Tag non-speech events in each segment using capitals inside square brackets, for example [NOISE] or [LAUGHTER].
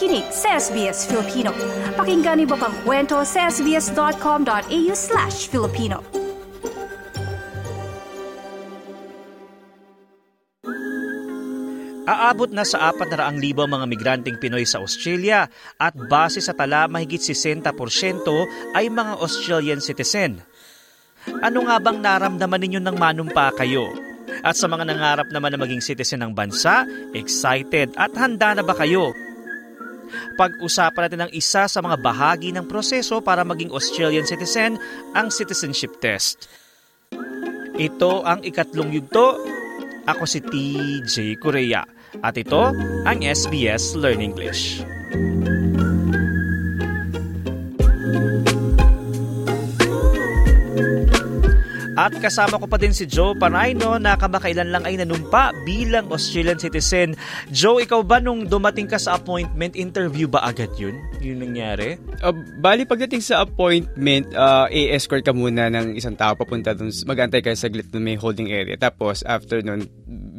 nakikinig sa SBS Filipino. Pakinggan niyo pang kwento sa sbs.com.au slash Filipino. Aabot na sa 400,000 mga migranteng Pinoy sa Australia at base sa tala mahigit 60% ay mga Australian citizen. Ano nga bang naramdaman ninyo ng manumpa kayo? At sa mga nangarap naman na maging citizen ng bansa, excited at handa na ba kayo? Pag-usapan natin ang isa sa mga bahagi ng proseso para maging Australian citizen, ang citizenship test. Ito ang ikatlong yugto. Ako si TJ Korea at ito ang SBS Learn English. At kasama ko pa din si Joe Panayno na kamakailan lang ay nanumpa bilang Australian citizen. Joe, ikaw ba nung dumating ka sa appointment, interview ba agad yun? Yun nangyari? Uh, bali, pagdating sa appointment, uh, i-escort ka muna ng isang tao papunta dun. Mag-antay ka saglit na may holding area. Tapos, after nun,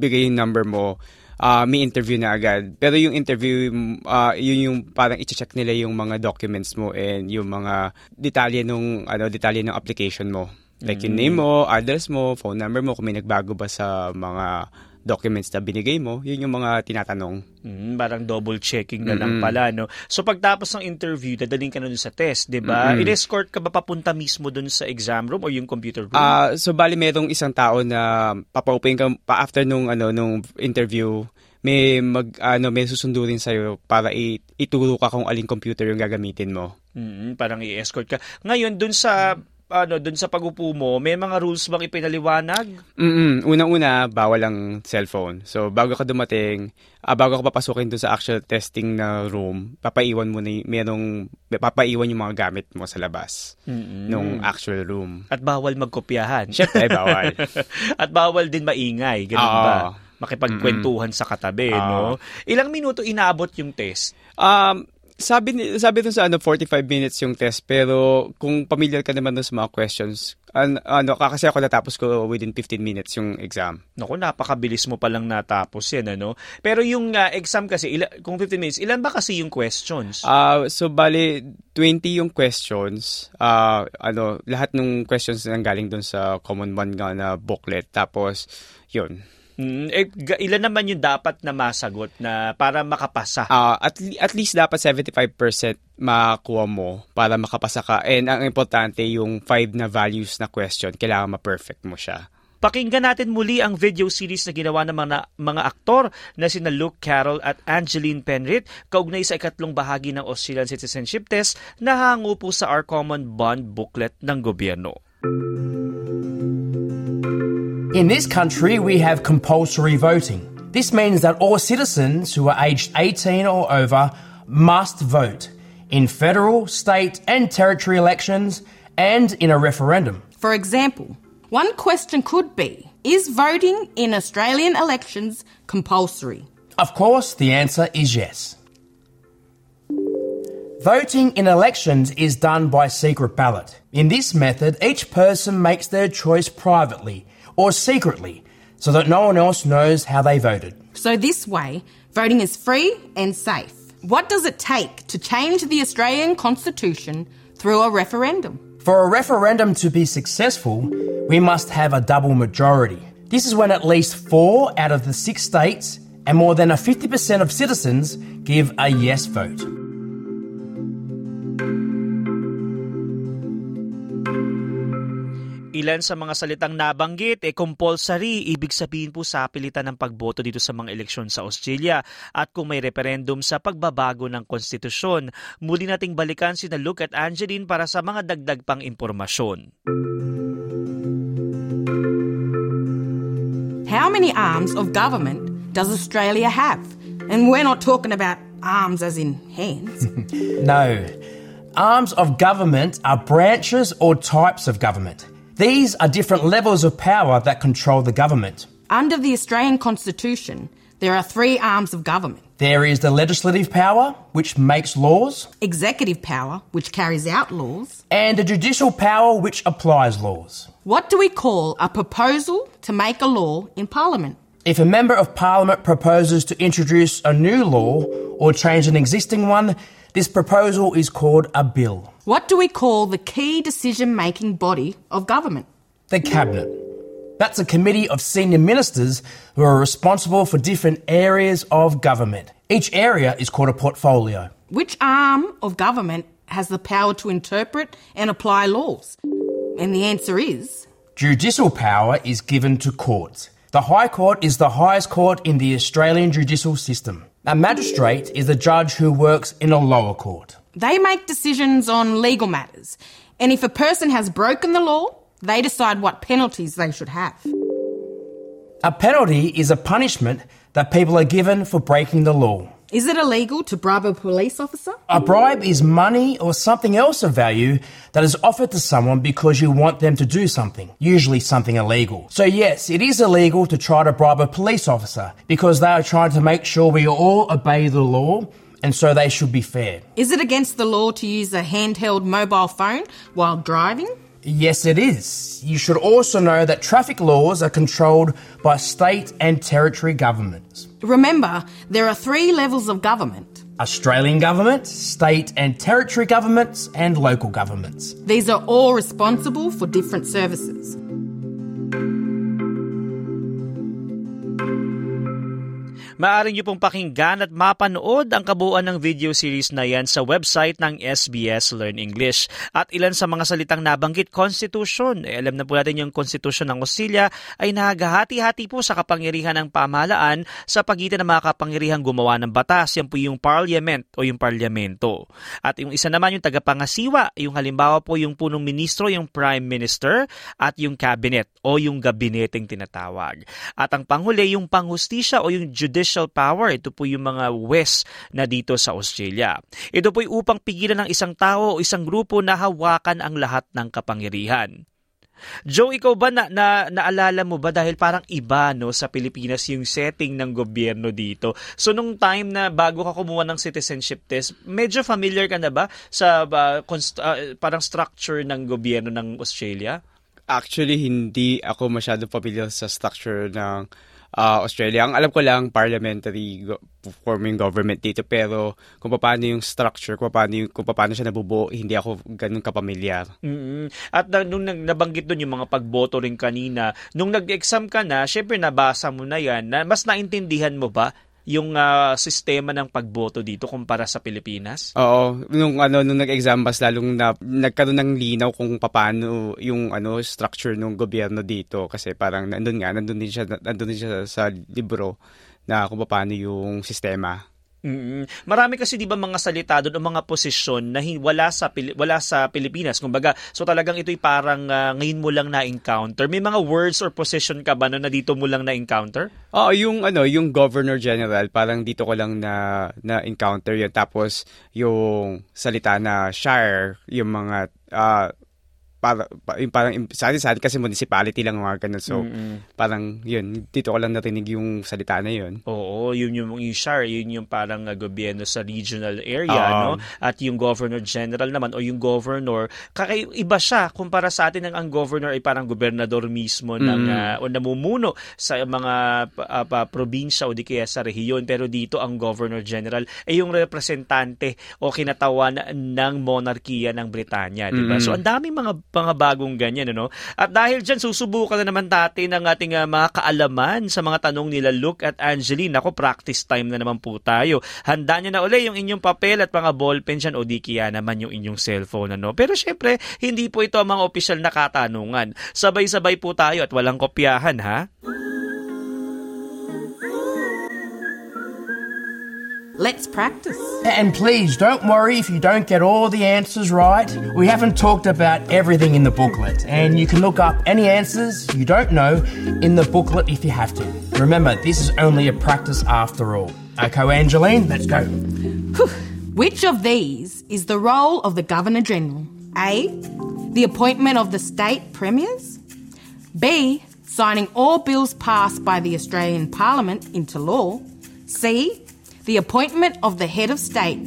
bigay yung number mo uh, may interview na agad. Pero yung interview, uh, yun yung parang i-check nila yung mga documents mo and yung mga detalye nung ano detalye ng application mo. Like yung name mo, address mo, phone number mo, kung may nagbago ba sa mga documents na binigay mo, yun yung mga tinatanong. Mm, parang double checking na lang pala, no? So pagtapos ng interview, dadaling ka na dun sa test, di ba? Mm-hmm. I-escort ka ba papunta mismo dun sa exam room o yung computer room? Uh, so bali merong isang tao na papaupayin ka pa after nung ano nung interview may mag ano may susundo rin sa para i- ituro ka kung aling computer yung gagamitin mo. Mm, parang i-escort ka. Ngayon dun sa ano, dun sa pagupo mo, may mga rules bang ipinaliwanag? Mm Unang-una, bawal ang cellphone. So, bago ka dumating, uh, bago ka papasukin dun sa actual testing na room, papaiwan mo na, merong, papaiwan yung mga gamit mo sa labas mm-hmm. nung actual room. At bawal magkopyahan. Siyempre, bawal. [LAUGHS] At bawal din maingay, ganun uh, ba? Makipagkwentuhan mm-hmm. sa katabi, uh, no? Ilang minuto inaabot yung test? Um, sabi sabi dun sa ano 45 minutes yung test pero kung familiar ka naman dun sa mga questions an, ano kasi ako natapos ko within 15 minutes yung exam. Naku, napakabilis mo pa lang natapos yan ano. Pero yung uh, exam kasi ila, kung 15 minutes, ilan ba kasi yung questions? Uh, so bali 20 yung questions. Uh, ano lahat ng questions nang galing dun sa common one nga na booklet tapos yun Mm, eh, ilan naman yung dapat na masagot na para makapasa? Uh, at, at least dapat 75% makakuha mo para makapasa ka. And ang importante, yung 5 na values na question, kailangan ma-perfect mo siya. Pakinggan natin muli ang video series na ginawa ng mga, mga aktor na sina Luke Carroll at Angeline Penrit kaugnay sa ikatlong bahagi ng Australian Citizenship Test na hango po sa Our Common Bond booklet ng gobyerno. In this country, we have compulsory voting. This means that all citizens who are aged 18 or over must vote in federal, state, and territory elections and in a referendum. For example, one question could be Is voting in Australian elections compulsory? Of course, the answer is yes. Voting in elections is done by secret ballot. In this method, each person makes their choice privately or secretly so that no one else knows how they voted. So, this way, voting is free and safe. What does it take to change the Australian Constitution through a referendum? For a referendum to be successful, we must have a double majority. This is when at least four out of the six states and more than a 50% of citizens give a yes vote. Ilan sa mga salitang nabanggit e eh, compulsory, ibig sabihin po sa pilitan ng pagboto dito sa mga eleksyon sa Australia at kung may referendum sa pagbabago ng konstitusyon. Muli nating balikan si na Luke at Angeline para sa mga dagdag pang impormasyon. How many arms of government does Australia have? And we're not talking about arms as in hands. [LAUGHS] no. Arms of government are branches or types of government. These are different levels of power that control the government. Under the Australian Constitution, there are three arms of government. There is the legislative power, which makes laws, executive power, which carries out laws, and the judicial power, which applies laws. What do we call a proposal to make a law in Parliament? If a member of parliament proposes to introduce a new law or change an existing one, this proposal is called a bill. What do we call the key decision making body of government? The cabinet. That's a committee of senior ministers who are responsible for different areas of government. Each area is called a portfolio. Which arm of government has the power to interpret and apply laws? And the answer is Judicial power is given to courts. The High Court is the highest court in the Australian judicial system. A magistrate is a judge who works in a lower court. they make decisions on legal matters. And if a person has broken the law, they decide what penalties they should have. A penalty is a punishment that people are given for breaking the law. Is it illegal to bribe a police officer? A bribe is money or something else of value that is offered to someone because you want them to do something, usually something illegal. So, yes, it is illegal to try to bribe a police officer because they are trying to make sure we all obey the law and so they should be fair. Is it against the law to use a handheld mobile phone while driving? Yes, it is. You should also know that traffic laws are controlled by state and territory governments. Remember, there are three levels of government. Australian government, state and territory governments, and local governments. These are all responsible for different services. Maaari niyo pong pakinggan at mapanood ang kabuuan ng video series na yan sa website ng SBS Learn English. At ilan sa mga salitang nabanggit, Constitution. Eh, alam na po natin yung Constitution ng Australia ay nagahati-hati po sa kapangyarihan ng pamahalaan sa pagitan ng mga kapangyarihan gumawa ng batas. Yan po yung Parliament o yung Parlamento. At yung isa naman yung tagapangasiwa, yung halimbawa po yung punong ministro, yung Prime Minister at yung Cabinet o yung gabineteng tinatawag. At ang panghuli, yung panghustisya o yung judicial power. Ito po yung mga west na dito sa Australia. Ito po upang pigilan ng isang tao o isang grupo na hawakan ang lahat ng kapangyarihan. Joe, ikaw ba na, na naalala mo ba dahil parang iba no sa Pilipinas yung setting ng gobyerno dito. So nung time na bago ka kumuha ng citizenship test, medyo familiar ka na ba sa uh, const- uh, parang structure ng gobyerno ng Australia? Actually, hindi ako masyado familiar sa structure ng uh, Australia. Ang alam ko lang, parliamentary go- forming government dito. Pero kung paano yung structure, kung paano, yung, kung paano siya nabubuo, hindi ako ganun kapamilyar. mm At na, nung nabanggit doon yung mga pagboto rin kanina, nung nag-exam ka na, syempre nabasa mo na yan, na mas naintindihan mo ba yung ah, sistema ng pagboto dito kumpara sa Pilipinas? Oo, nung ano nung nag-exam mas lalong na, nagkaroon ng linaw kung paano yung ano structure ng gobyerno dito kasi parang nandun nga nandun din siya nandun din siya sa libro na kung paano yung sistema. Mm Marami kasi 'di ba mga salita doon o mga posisyon na wala sa Pili- wala sa Pilipinas. Kumbaga, so talagang ito'y parang ah, ngayon mo lang na-encounter. May mga words or position ka ba no, na dito mo lang na-encounter? Oo, yung ano, yung Governor General, parang dito ko lang na na encounter yun. Tapos yung salita na shire, yung mga ah, para, parang sa atin, sa atin kasi municipality lang mga ganun. So, parang yun, dito ko lang narinig yung salita na yun. Oo, yun yung, yung shire, yun yung parang uh, gobyerno sa regional area, Oo. no? At yung governor general naman o yung governor, kakaiba siya kumpara sa atin ang, ang governor ay parang gobernador mismo ng uh, o namumuno sa mga uh, pa- probinsya o di kaya sa rehiyon. Pero dito ang governor general ay yung representante o kinatawan ng monarkiya ng Britanya, di ba? So ang daming mga mga bagong ganyan, ano? At dahil dyan, susubukan na naman natin ang ating uh, mga kaalaman sa mga tanong nila Luke at Angeline. Ako, practice time na naman po tayo. Handa niyo na uli yung inyong papel at mga ballpen dyan o di kaya naman yung inyong cellphone, ano? Pero syempre, hindi po ito ang mga opisyal na katanungan. Sabay-sabay po tayo at walang kopyahan, ha? Let's practice. And please don't worry if you don't get all the answers right. We haven't talked about everything in the booklet, and you can look up any answers you don't know in the booklet if you have to. Remember, this is only a practice after all. Okay, Angeline, let's go. Which of these is the role of the Governor General? A. The appointment of the state premiers. B. Signing all bills passed by the Australian Parliament into law. C. The appointment of the head of state.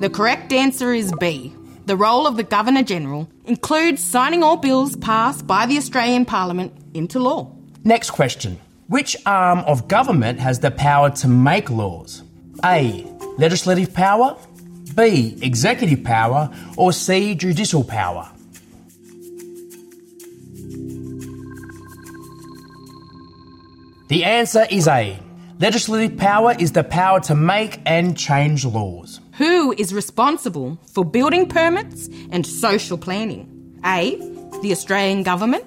The correct answer is B. the role of the Governor General includes signing all bills passed by the Australian Parliament into law. Next question. Which arm of government has the power to make laws? A. Legislative power, B. Executive power, or C. Judicial power? The answer is A. Legislative power is the power to make and change laws. Who is responsible for building permits and social planning? A. The Australian Government.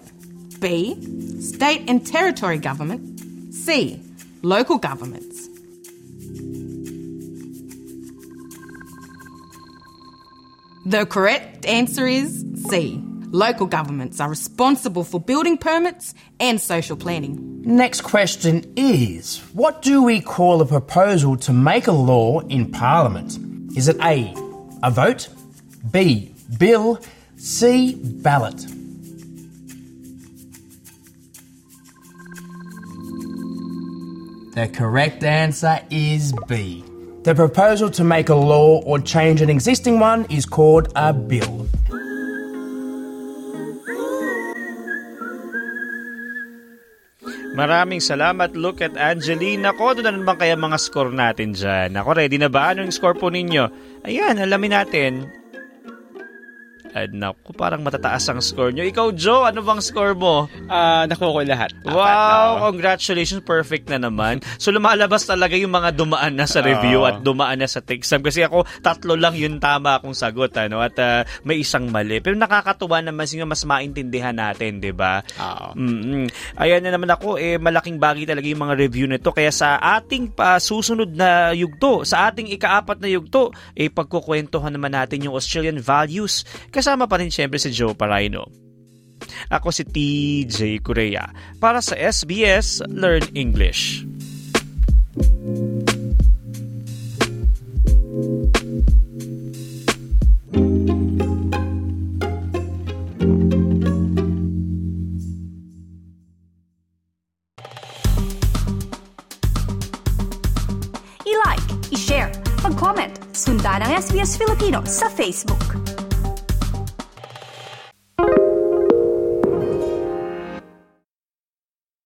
B. State and territory government. C. Local governments. The correct answer is C. Local governments are responsible for building permits and social planning. Next question is What do we call a proposal to make a law in Parliament? Is it A, a vote, B, bill, C, ballot? The correct answer is B. The proposal to make a law or change an existing one is called a bill. Maraming salamat. Look at Angeline. Ako, doon na naman kaya mga score natin dyan. Ako, ready na ba? Ano yung score po ninyo? Ayan, alamin natin. Ay, naku, parang matataas ang score nyo. Ikaw, Joe, ano bang score mo? Ah, nakuha ko lahat. Apat, Wow, oo. congratulations. Perfect na naman. So lumalabas talaga yung mga dumaan na sa review Oo. at dumaan na sa exam. Kasi ako, tatlo lang yung tama akong sagot. Ano? At ah, may isang mali. Pero nakakatuwa naman sino mas maintindihan natin, di ba? Oo. mm Ayan na naman ako, eh, malaking bagay talaga yung mga review nito. Kaya sa ating pa susunod na yugto, sa ating ikaapat na yugto, eh, pagkukwentuhan naman natin yung Australian values. Kasama pa rin syempre si Joe Paraino. Ako si TJ Korea para sa SBS Learn English. I-like, i-share, mag-comment, sundan ang SBS Filipino sa Facebook.